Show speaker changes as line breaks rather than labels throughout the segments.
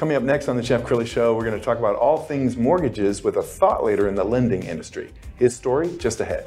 Coming up next on the Jeff Crilley Show, we're going to talk about all things mortgages with a thought leader in the lending industry. His story just ahead.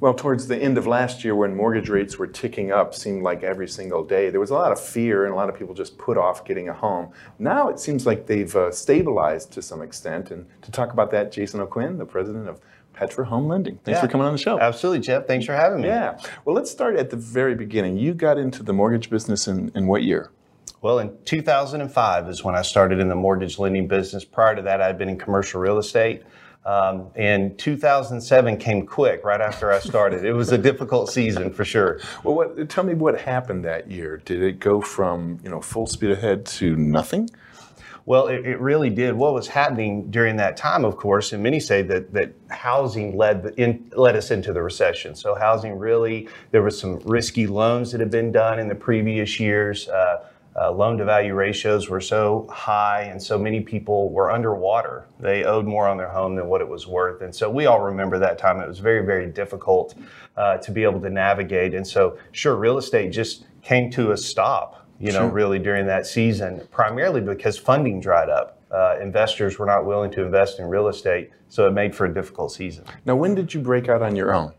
Well, towards the end of last year, when mortgage rates were ticking up, seemed like every single day, there was a lot of fear and a lot of people just put off getting a home. Now it seems like they've uh, stabilized to some extent. And to talk about that, Jason O'Quinn, the president of Petra Home Lending. Thanks
Yeah.
for coming on the show.
Absolutely, Jeff. Thanks for having me.
Yeah. Well, let's start at the very beginning. You got into the mortgage business in, in what year?
Well, in 2005 is when I started in the mortgage lending business. Prior to that, I'd been in commercial real estate. Um, and 2007 came quick right after I started. it was a difficult season for sure.
Well, what, tell me what happened that year. Did it go from you know full speed ahead to nothing?
Well, it, it really did. What was happening during that time, of course, and many say that that housing led the, in, led us into the recession. So housing really, there was some risky loans that had been done in the previous years. Uh, uh, loan to value ratios were so high, and so many people were underwater. They owed more on their home than what it was worth. And so we all remember that time. It was very, very difficult uh, to be able to navigate. And so, sure, real estate just came to a stop, you know,
Sure.
really during that season, primarily because funding dried up. Uh, investors were not willing to invest in real estate, so it made for a difficult season.
Now, when did you break out on your own?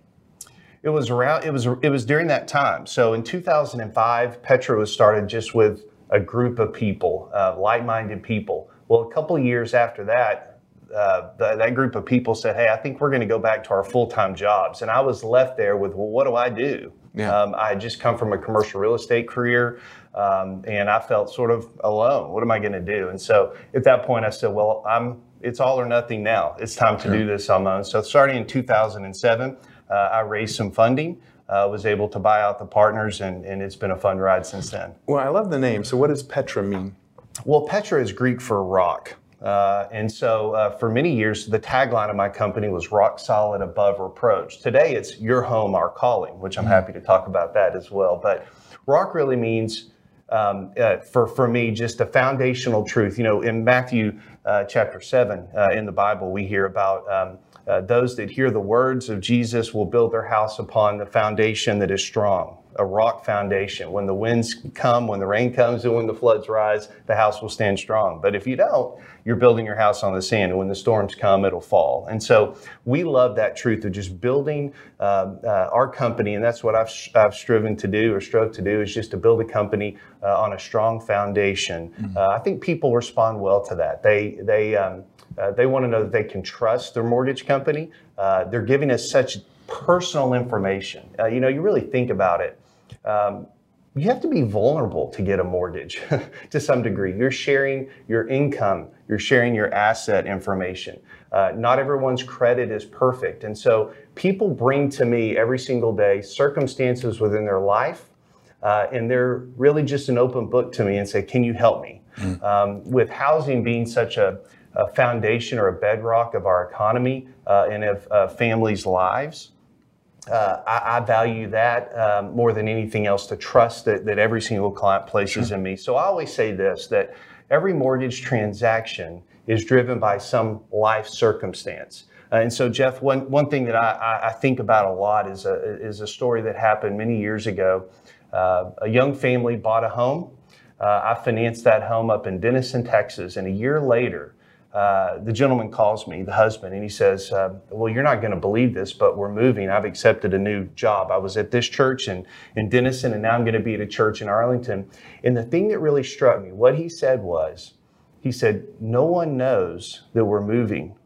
It was around. It was. It was during that time. So in 2005, Petra was started just with a group of people, uh, like-minded people. Well, a couple of years after that, uh, th- that group of people said, "Hey, I think we're going to go back to our full-time jobs." And I was left there with, "Well, what do I do?"
Yeah.
Um, I had just come from a commercial real estate career, um, and I felt sort of alone. What am I going to do? And so at that point, I said, "Well, I'm. It's all or nothing now. It's time to do this on my own." So starting in 2007, uh, I raised some funding. Uh, was able to buy out the partners, and, and it's been a fun ride since then.
Well, I love the name. So, what does Petra mean?
Well, Petra is Greek for rock. Uh, and so uh, for many years, the tagline of my company was rock solid above reproach. Today, it's your home, our calling, which I'm happy to talk about that as well. But rock really means, um, uh, for, for me, just a foundational truth. You know, in Matthew uh, chapter 7 uh, in the Bible, we hear about um, uh, those that hear the words of Jesus will build their house upon the foundation that is strong, a rock foundation. When the winds come, when the rain comes, and when the floods rise, the house will stand strong. But if you don't, you're building your house on the sand, and when the storms come, it'll fall. And so we love that truth of just building um, uh, our company, and that's what I've, I've striven to do or strove to do is just to build a company uh, on a strong foundation. Uh, I think people respond well to that. They they um, uh, they want to know that they can trust their mortgage company. Uh, they're giving us such personal information. Uh, you know, you really think about it. Um, you have to be vulnerable to get a mortgage to some degree. You're sharing your income, you're sharing your asset information. Uh, not everyone's credit is perfect. And so people bring to me every single day circumstances within their life, uh, and they're really just an open book to me and say, Can you help me? Um, with housing being such a, a foundation or a bedrock of our economy uh, and of uh, families' lives, uh, I, I value that um, more than anything else to trust that, that every single client places in me. So I always say this that every mortgage transaction is driven by some life circumstance. Uh, and so, Jeff, one, one thing that I, I, I think about a lot is a, is a story that happened many years ago. Uh, a young family bought a home. Uh, I financed that home up in Denison, Texas. And a year later, uh, the gentleman calls me, the husband, and he says, uh, Well, you're not going to believe this, but we're moving. I've accepted a new job. I was at this church in, in Denison, and now I'm going to be at a church in Arlington. And the thing that really struck me, what he said was, He said, No one knows that we're moving.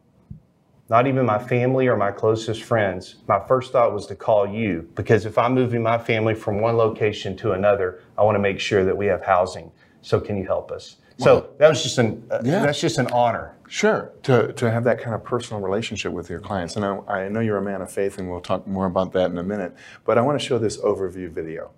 Not even my family or my closest friends. My first thought was to call you because if I'm moving my family from one location to another, I want to make sure that we have housing. So can you help us? So that was just an uh,
Yeah.
that's just an honor.
Sure, to, to have that kind of personal relationship with your clients. And I, I know you're a man of faith, and we'll talk more about that in a minute. But I want to show this overview video.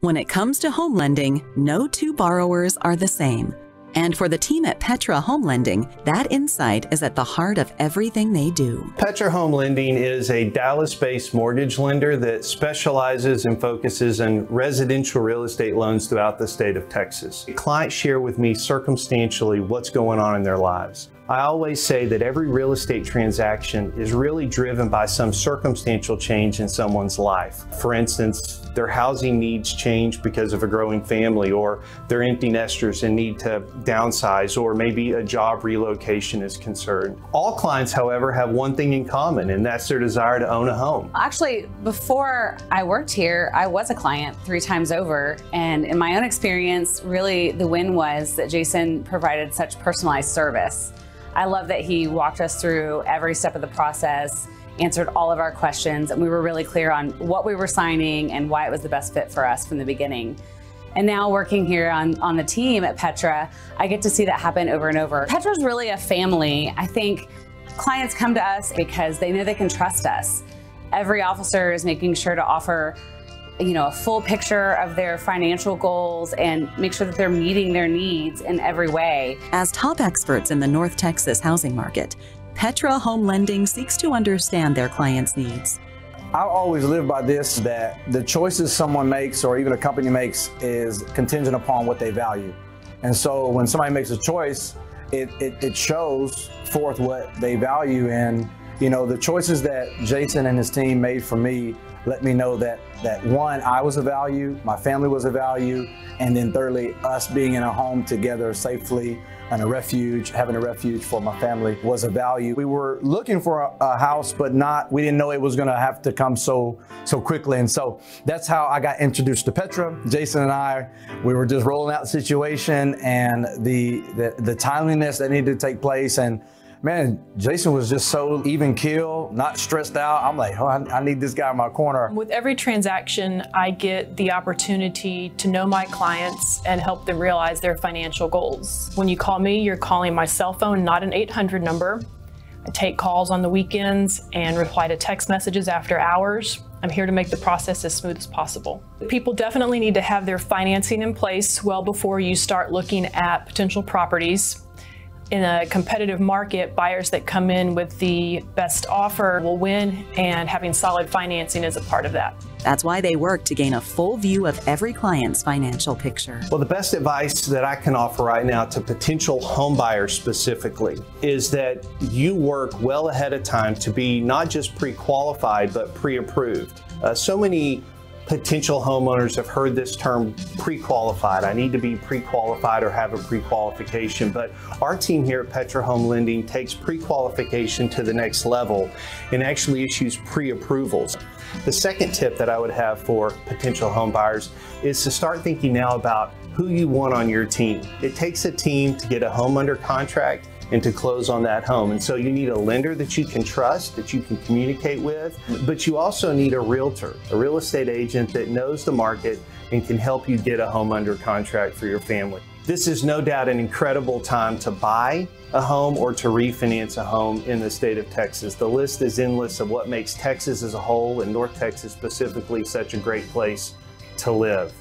When it comes to home lending, no two borrowers are the same. And for the team at Petra Home Lending, that insight is at the heart of everything they do.
Petra Home Lending is a Dallas based mortgage lender that specializes and focuses on residential real estate loans throughout the state of Texas. Clients share with me circumstantially what's going on in their lives. I always say that every real estate transaction is really driven by some circumstantial change in someone's life. For instance, their housing needs change because of a growing family, or they're empty nesters and need to downsize, or maybe a job relocation is concerned. All clients, however, have one thing in common, and that's their desire to own a home.
Actually, before I worked here, I was a client three times over. And in my own experience, really the win was that Jason provided such personalized service. I love that he walked us through every step of the process, answered all of our questions, and we were really clear on what we were signing and why it was the best fit for us from the beginning. And now working here on, on the team at Petra, I get to see that happen over and over. Petra's really a family. I think clients come to us because they know they can trust us. Every officer is making sure to offer you know a full picture of their financial goals and make sure that they're meeting their needs in every way.
As top experts in the North Texas housing market, Petra Home Lending seeks to understand their clients' needs.
I always live by this that the choices someone makes or even a company makes is contingent upon what they value. And so when somebody makes a choice, it, it, it shows forth what they value. And, you know, the choices that Jason and his team made for me let me know that, that one, I was a value, my family was a value, and then thirdly, us being in a home together safely and a refuge, having a refuge for my family was a value. We were looking for a, a house, but not, we didn't know it was gonna have to come so, so quickly. And so that's how I got introduced to Petra. Jason and I, we were just rolling out the situation and the, the, the timeliness that needed to take place. And man, Jason was just so even keel, not stressed out. I'm like, oh, I, I need this guy in my corner.
With every transaction, I get the opportunity to know my clients and help them realize their financial goals. When you call me, you're calling my cell phone, not an 800 number. I take calls on the weekends and reply to text messages after hours. I'm here to make the process as smooth as possible. People definitely need to have their financing in place well before you start looking at potential properties in a competitive market, buyers that come in with the best offer will win, and having solid financing is a part of that.
That's why they work to gain a full view of every client's financial picture.
Well, the best advice that I can offer right now to potential home buyers specifically is that you work well ahead of time to be not just pre qualified, but pre approved. Uh, so many potential homeowners have heard this term pre-qualified. I need to be pre-qualified or have a pre-qualification, but our team here at Petra Home Lending takes pre-qualification to the next level and actually issues pre-approvals. The second tip that I would have for potential home buyers is to start thinking now about who you want on your team. It takes a team to get a home under contract and to close on that home. And so you need a lender that you can trust, that you can communicate with, but you also need a realtor, a real estate agent that knows the market and can help you get a home under contract for your family. This is no doubt an incredible time to buy a home or to refinance a home in the state of Texas. The list is endless of what makes Texas as a whole and North Texas specifically such a great place to live.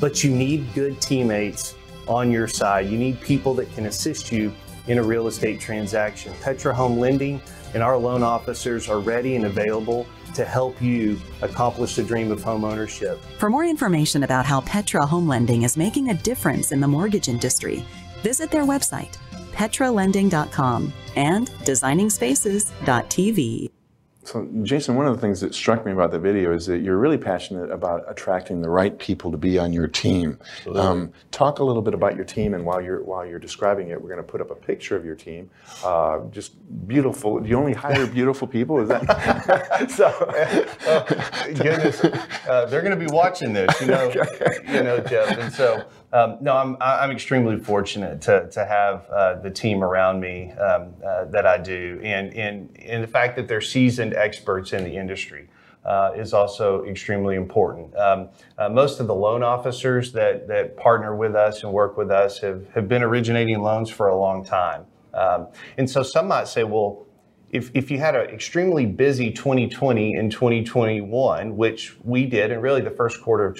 But you need good teammates on your side. You need people that can assist you in a real estate transaction. Petra Home Lending and our loan officers are ready and available to help you accomplish the dream of home ownership.
For more information about how Petra Home Lending is making a difference in the mortgage industry, visit their website, petralending.com and designingspaces.tv.
So, Jason, one of the things that struck me about the video is that you're really passionate about attracting the right people to be on your team. Um, talk a little bit about your team, and while you're while you're describing it, we're going to put up a picture of your team. Uh, just beautiful. Do you only hire beautiful people? Is that so?
goodness, uh, they're going to be watching this, you know, you know, Jeff. And so, um, no, I'm I'm extremely fortunate to to have uh, the team around me um, uh, that I do, and and and the fact that they're seasoned experts in the industry. Uh, is also extremely important. Um, uh, most of the loan officers that, that partner with us and work with us have, have been originating loans for a long time. Um, and so some might say, well, if, if you had an extremely busy 2020 and 2021, which we did, and really the first quarter of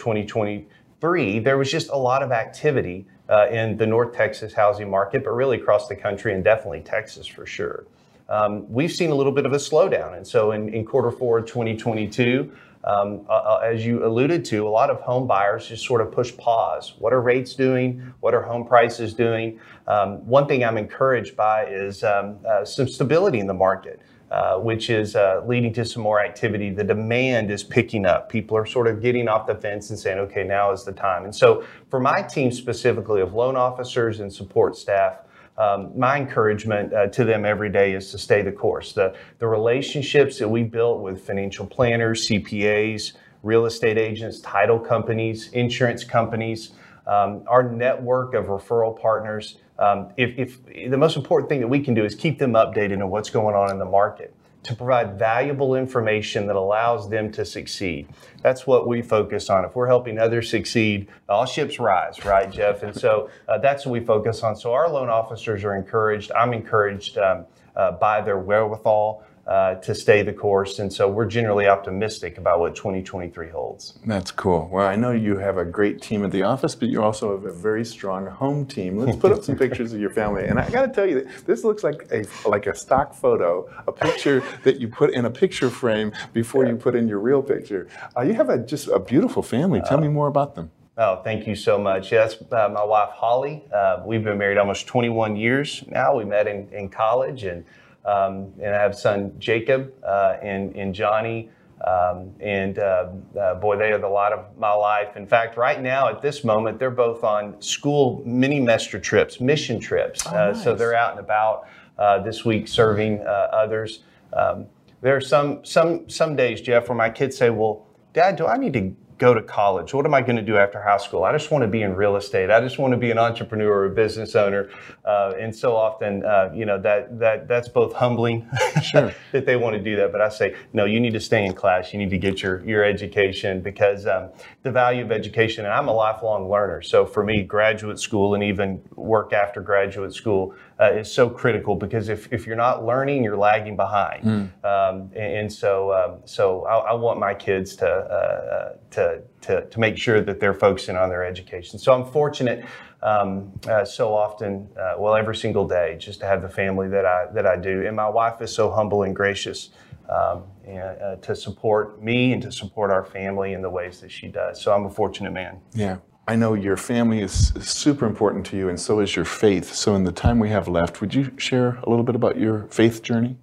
2023, there was just a lot of activity uh, in the North Texas housing market, but really across the country and definitely Texas for sure. Um, we've seen a little bit of a slowdown. And so in, in quarter four of 2022, um, uh, uh, as you alluded to, a lot of home buyers just sort of push pause. What are rates doing? What are home prices doing? Um, one thing I'm encouraged by is um, uh, some stability in the market. Uh, which is uh, leading to some more activity. The demand is picking up. People are sort of getting off the fence and saying, okay, now is the time. And so, for my team specifically of loan officers and support staff, um, my encouragement uh, to them every day is to stay the course. The, the relationships that we built with financial planners, CPAs, real estate agents, title companies, insurance companies, um, our network of referral partners. Um, if, if the most important thing that we can do is keep them updated on what's going on in the market to provide valuable information that allows them to succeed. That's what we focus on. If we're helping others succeed, all ships rise, right, Jeff? And so uh, that's what we focus on. So our loan officers are encouraged. I'm encouraged um, uh, by their wherewithal uh, to stay the course. And so we're generally optimistic about what 2023 holds.
That's cool. Well, I know you have a great team at the office, but you also have a very strong home team. Let's put up some pictures of your family. And I got to tell you, this looks like a like a stock photo, a picture that you put in a picture frame before you put in your real picture. Uh, you have a, just a beautiful family. Tell me more about them.
Oh, thank you so much. Yes, uh, my wife Holly. Uh, we've been married almost 21 years now. We met in, in college and um, and I have son Jacob uh, and, and Johnny. Um, and uh, uh, boy, they are the light of my life. In fact, right now at this moment, they're both on school mini mester trips, mission trips.
Oh, nice.
So they're out and about uh, this week serving uh, others. Um, there are some some some days, Jeff, where my kids say, "Well, Dad, do I need to go to college? What am I going to do after high school? I just want to be in real estate. I just want to be an entrepreneur or a business owner. Uh, and so often, uh, you know, that that that's both humbling
sure.
that they want to do that. But I say, no, you need to stay in class. You need to get your your education because um, the value of education. And I'm a lifelong learner. So for me, graduate school and even work after graduate school uh, is so critical because if, if you're not learning, you're lagging behind.
Mm.
Um, and, and, so um, so I, I, want my kids to, uh, to, to, to make sure that they're focusing on their education. So I'm fortunate um, uh, so often, uh, well, every single day, just to have the family that I, that I do. And my wife is so humble and gracious. Um, and, uh, to support me and to support our family in the ways that she does. So I'm a fortunate man.
Yeah. I know your family is super important to you, and so is your faith. So, in the time we have left, would you share a little bit about your faith journey?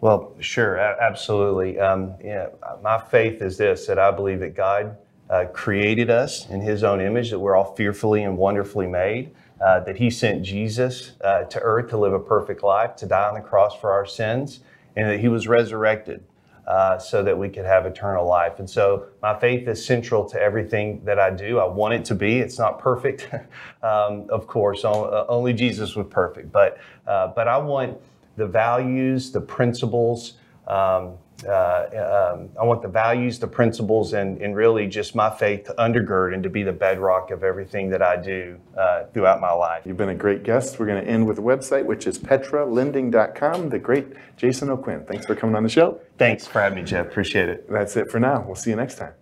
Well, sure, absolutely. Um, yeah, my faith is this that I believe that God uh, created us in His own image, that we're all fearfully and wonderfully made, uh, that He sent Jesus uh, to earth to live a perfect life, to die on the cross for our sins, and that He was resurrected uh, so that we could have eternal life. And so my faith is central to everything that I do. I want it to be. It's not perfect, um, of course. Uh, only Jesus was perfect. But uh, but I want the values, the principles. Um, uh, um, I want the values, the principles, and, and really just my faith to undergird and to be the bedrock of everything that I do uh, throughout my life.
You've been a great guest. We're going to end with a website, which is petralending.com. The great Jason O'Quinn. Thanks for coming on the show.
Thanks for having me, Jeff. Appreciate it.
That's it for now. We'll see you next time.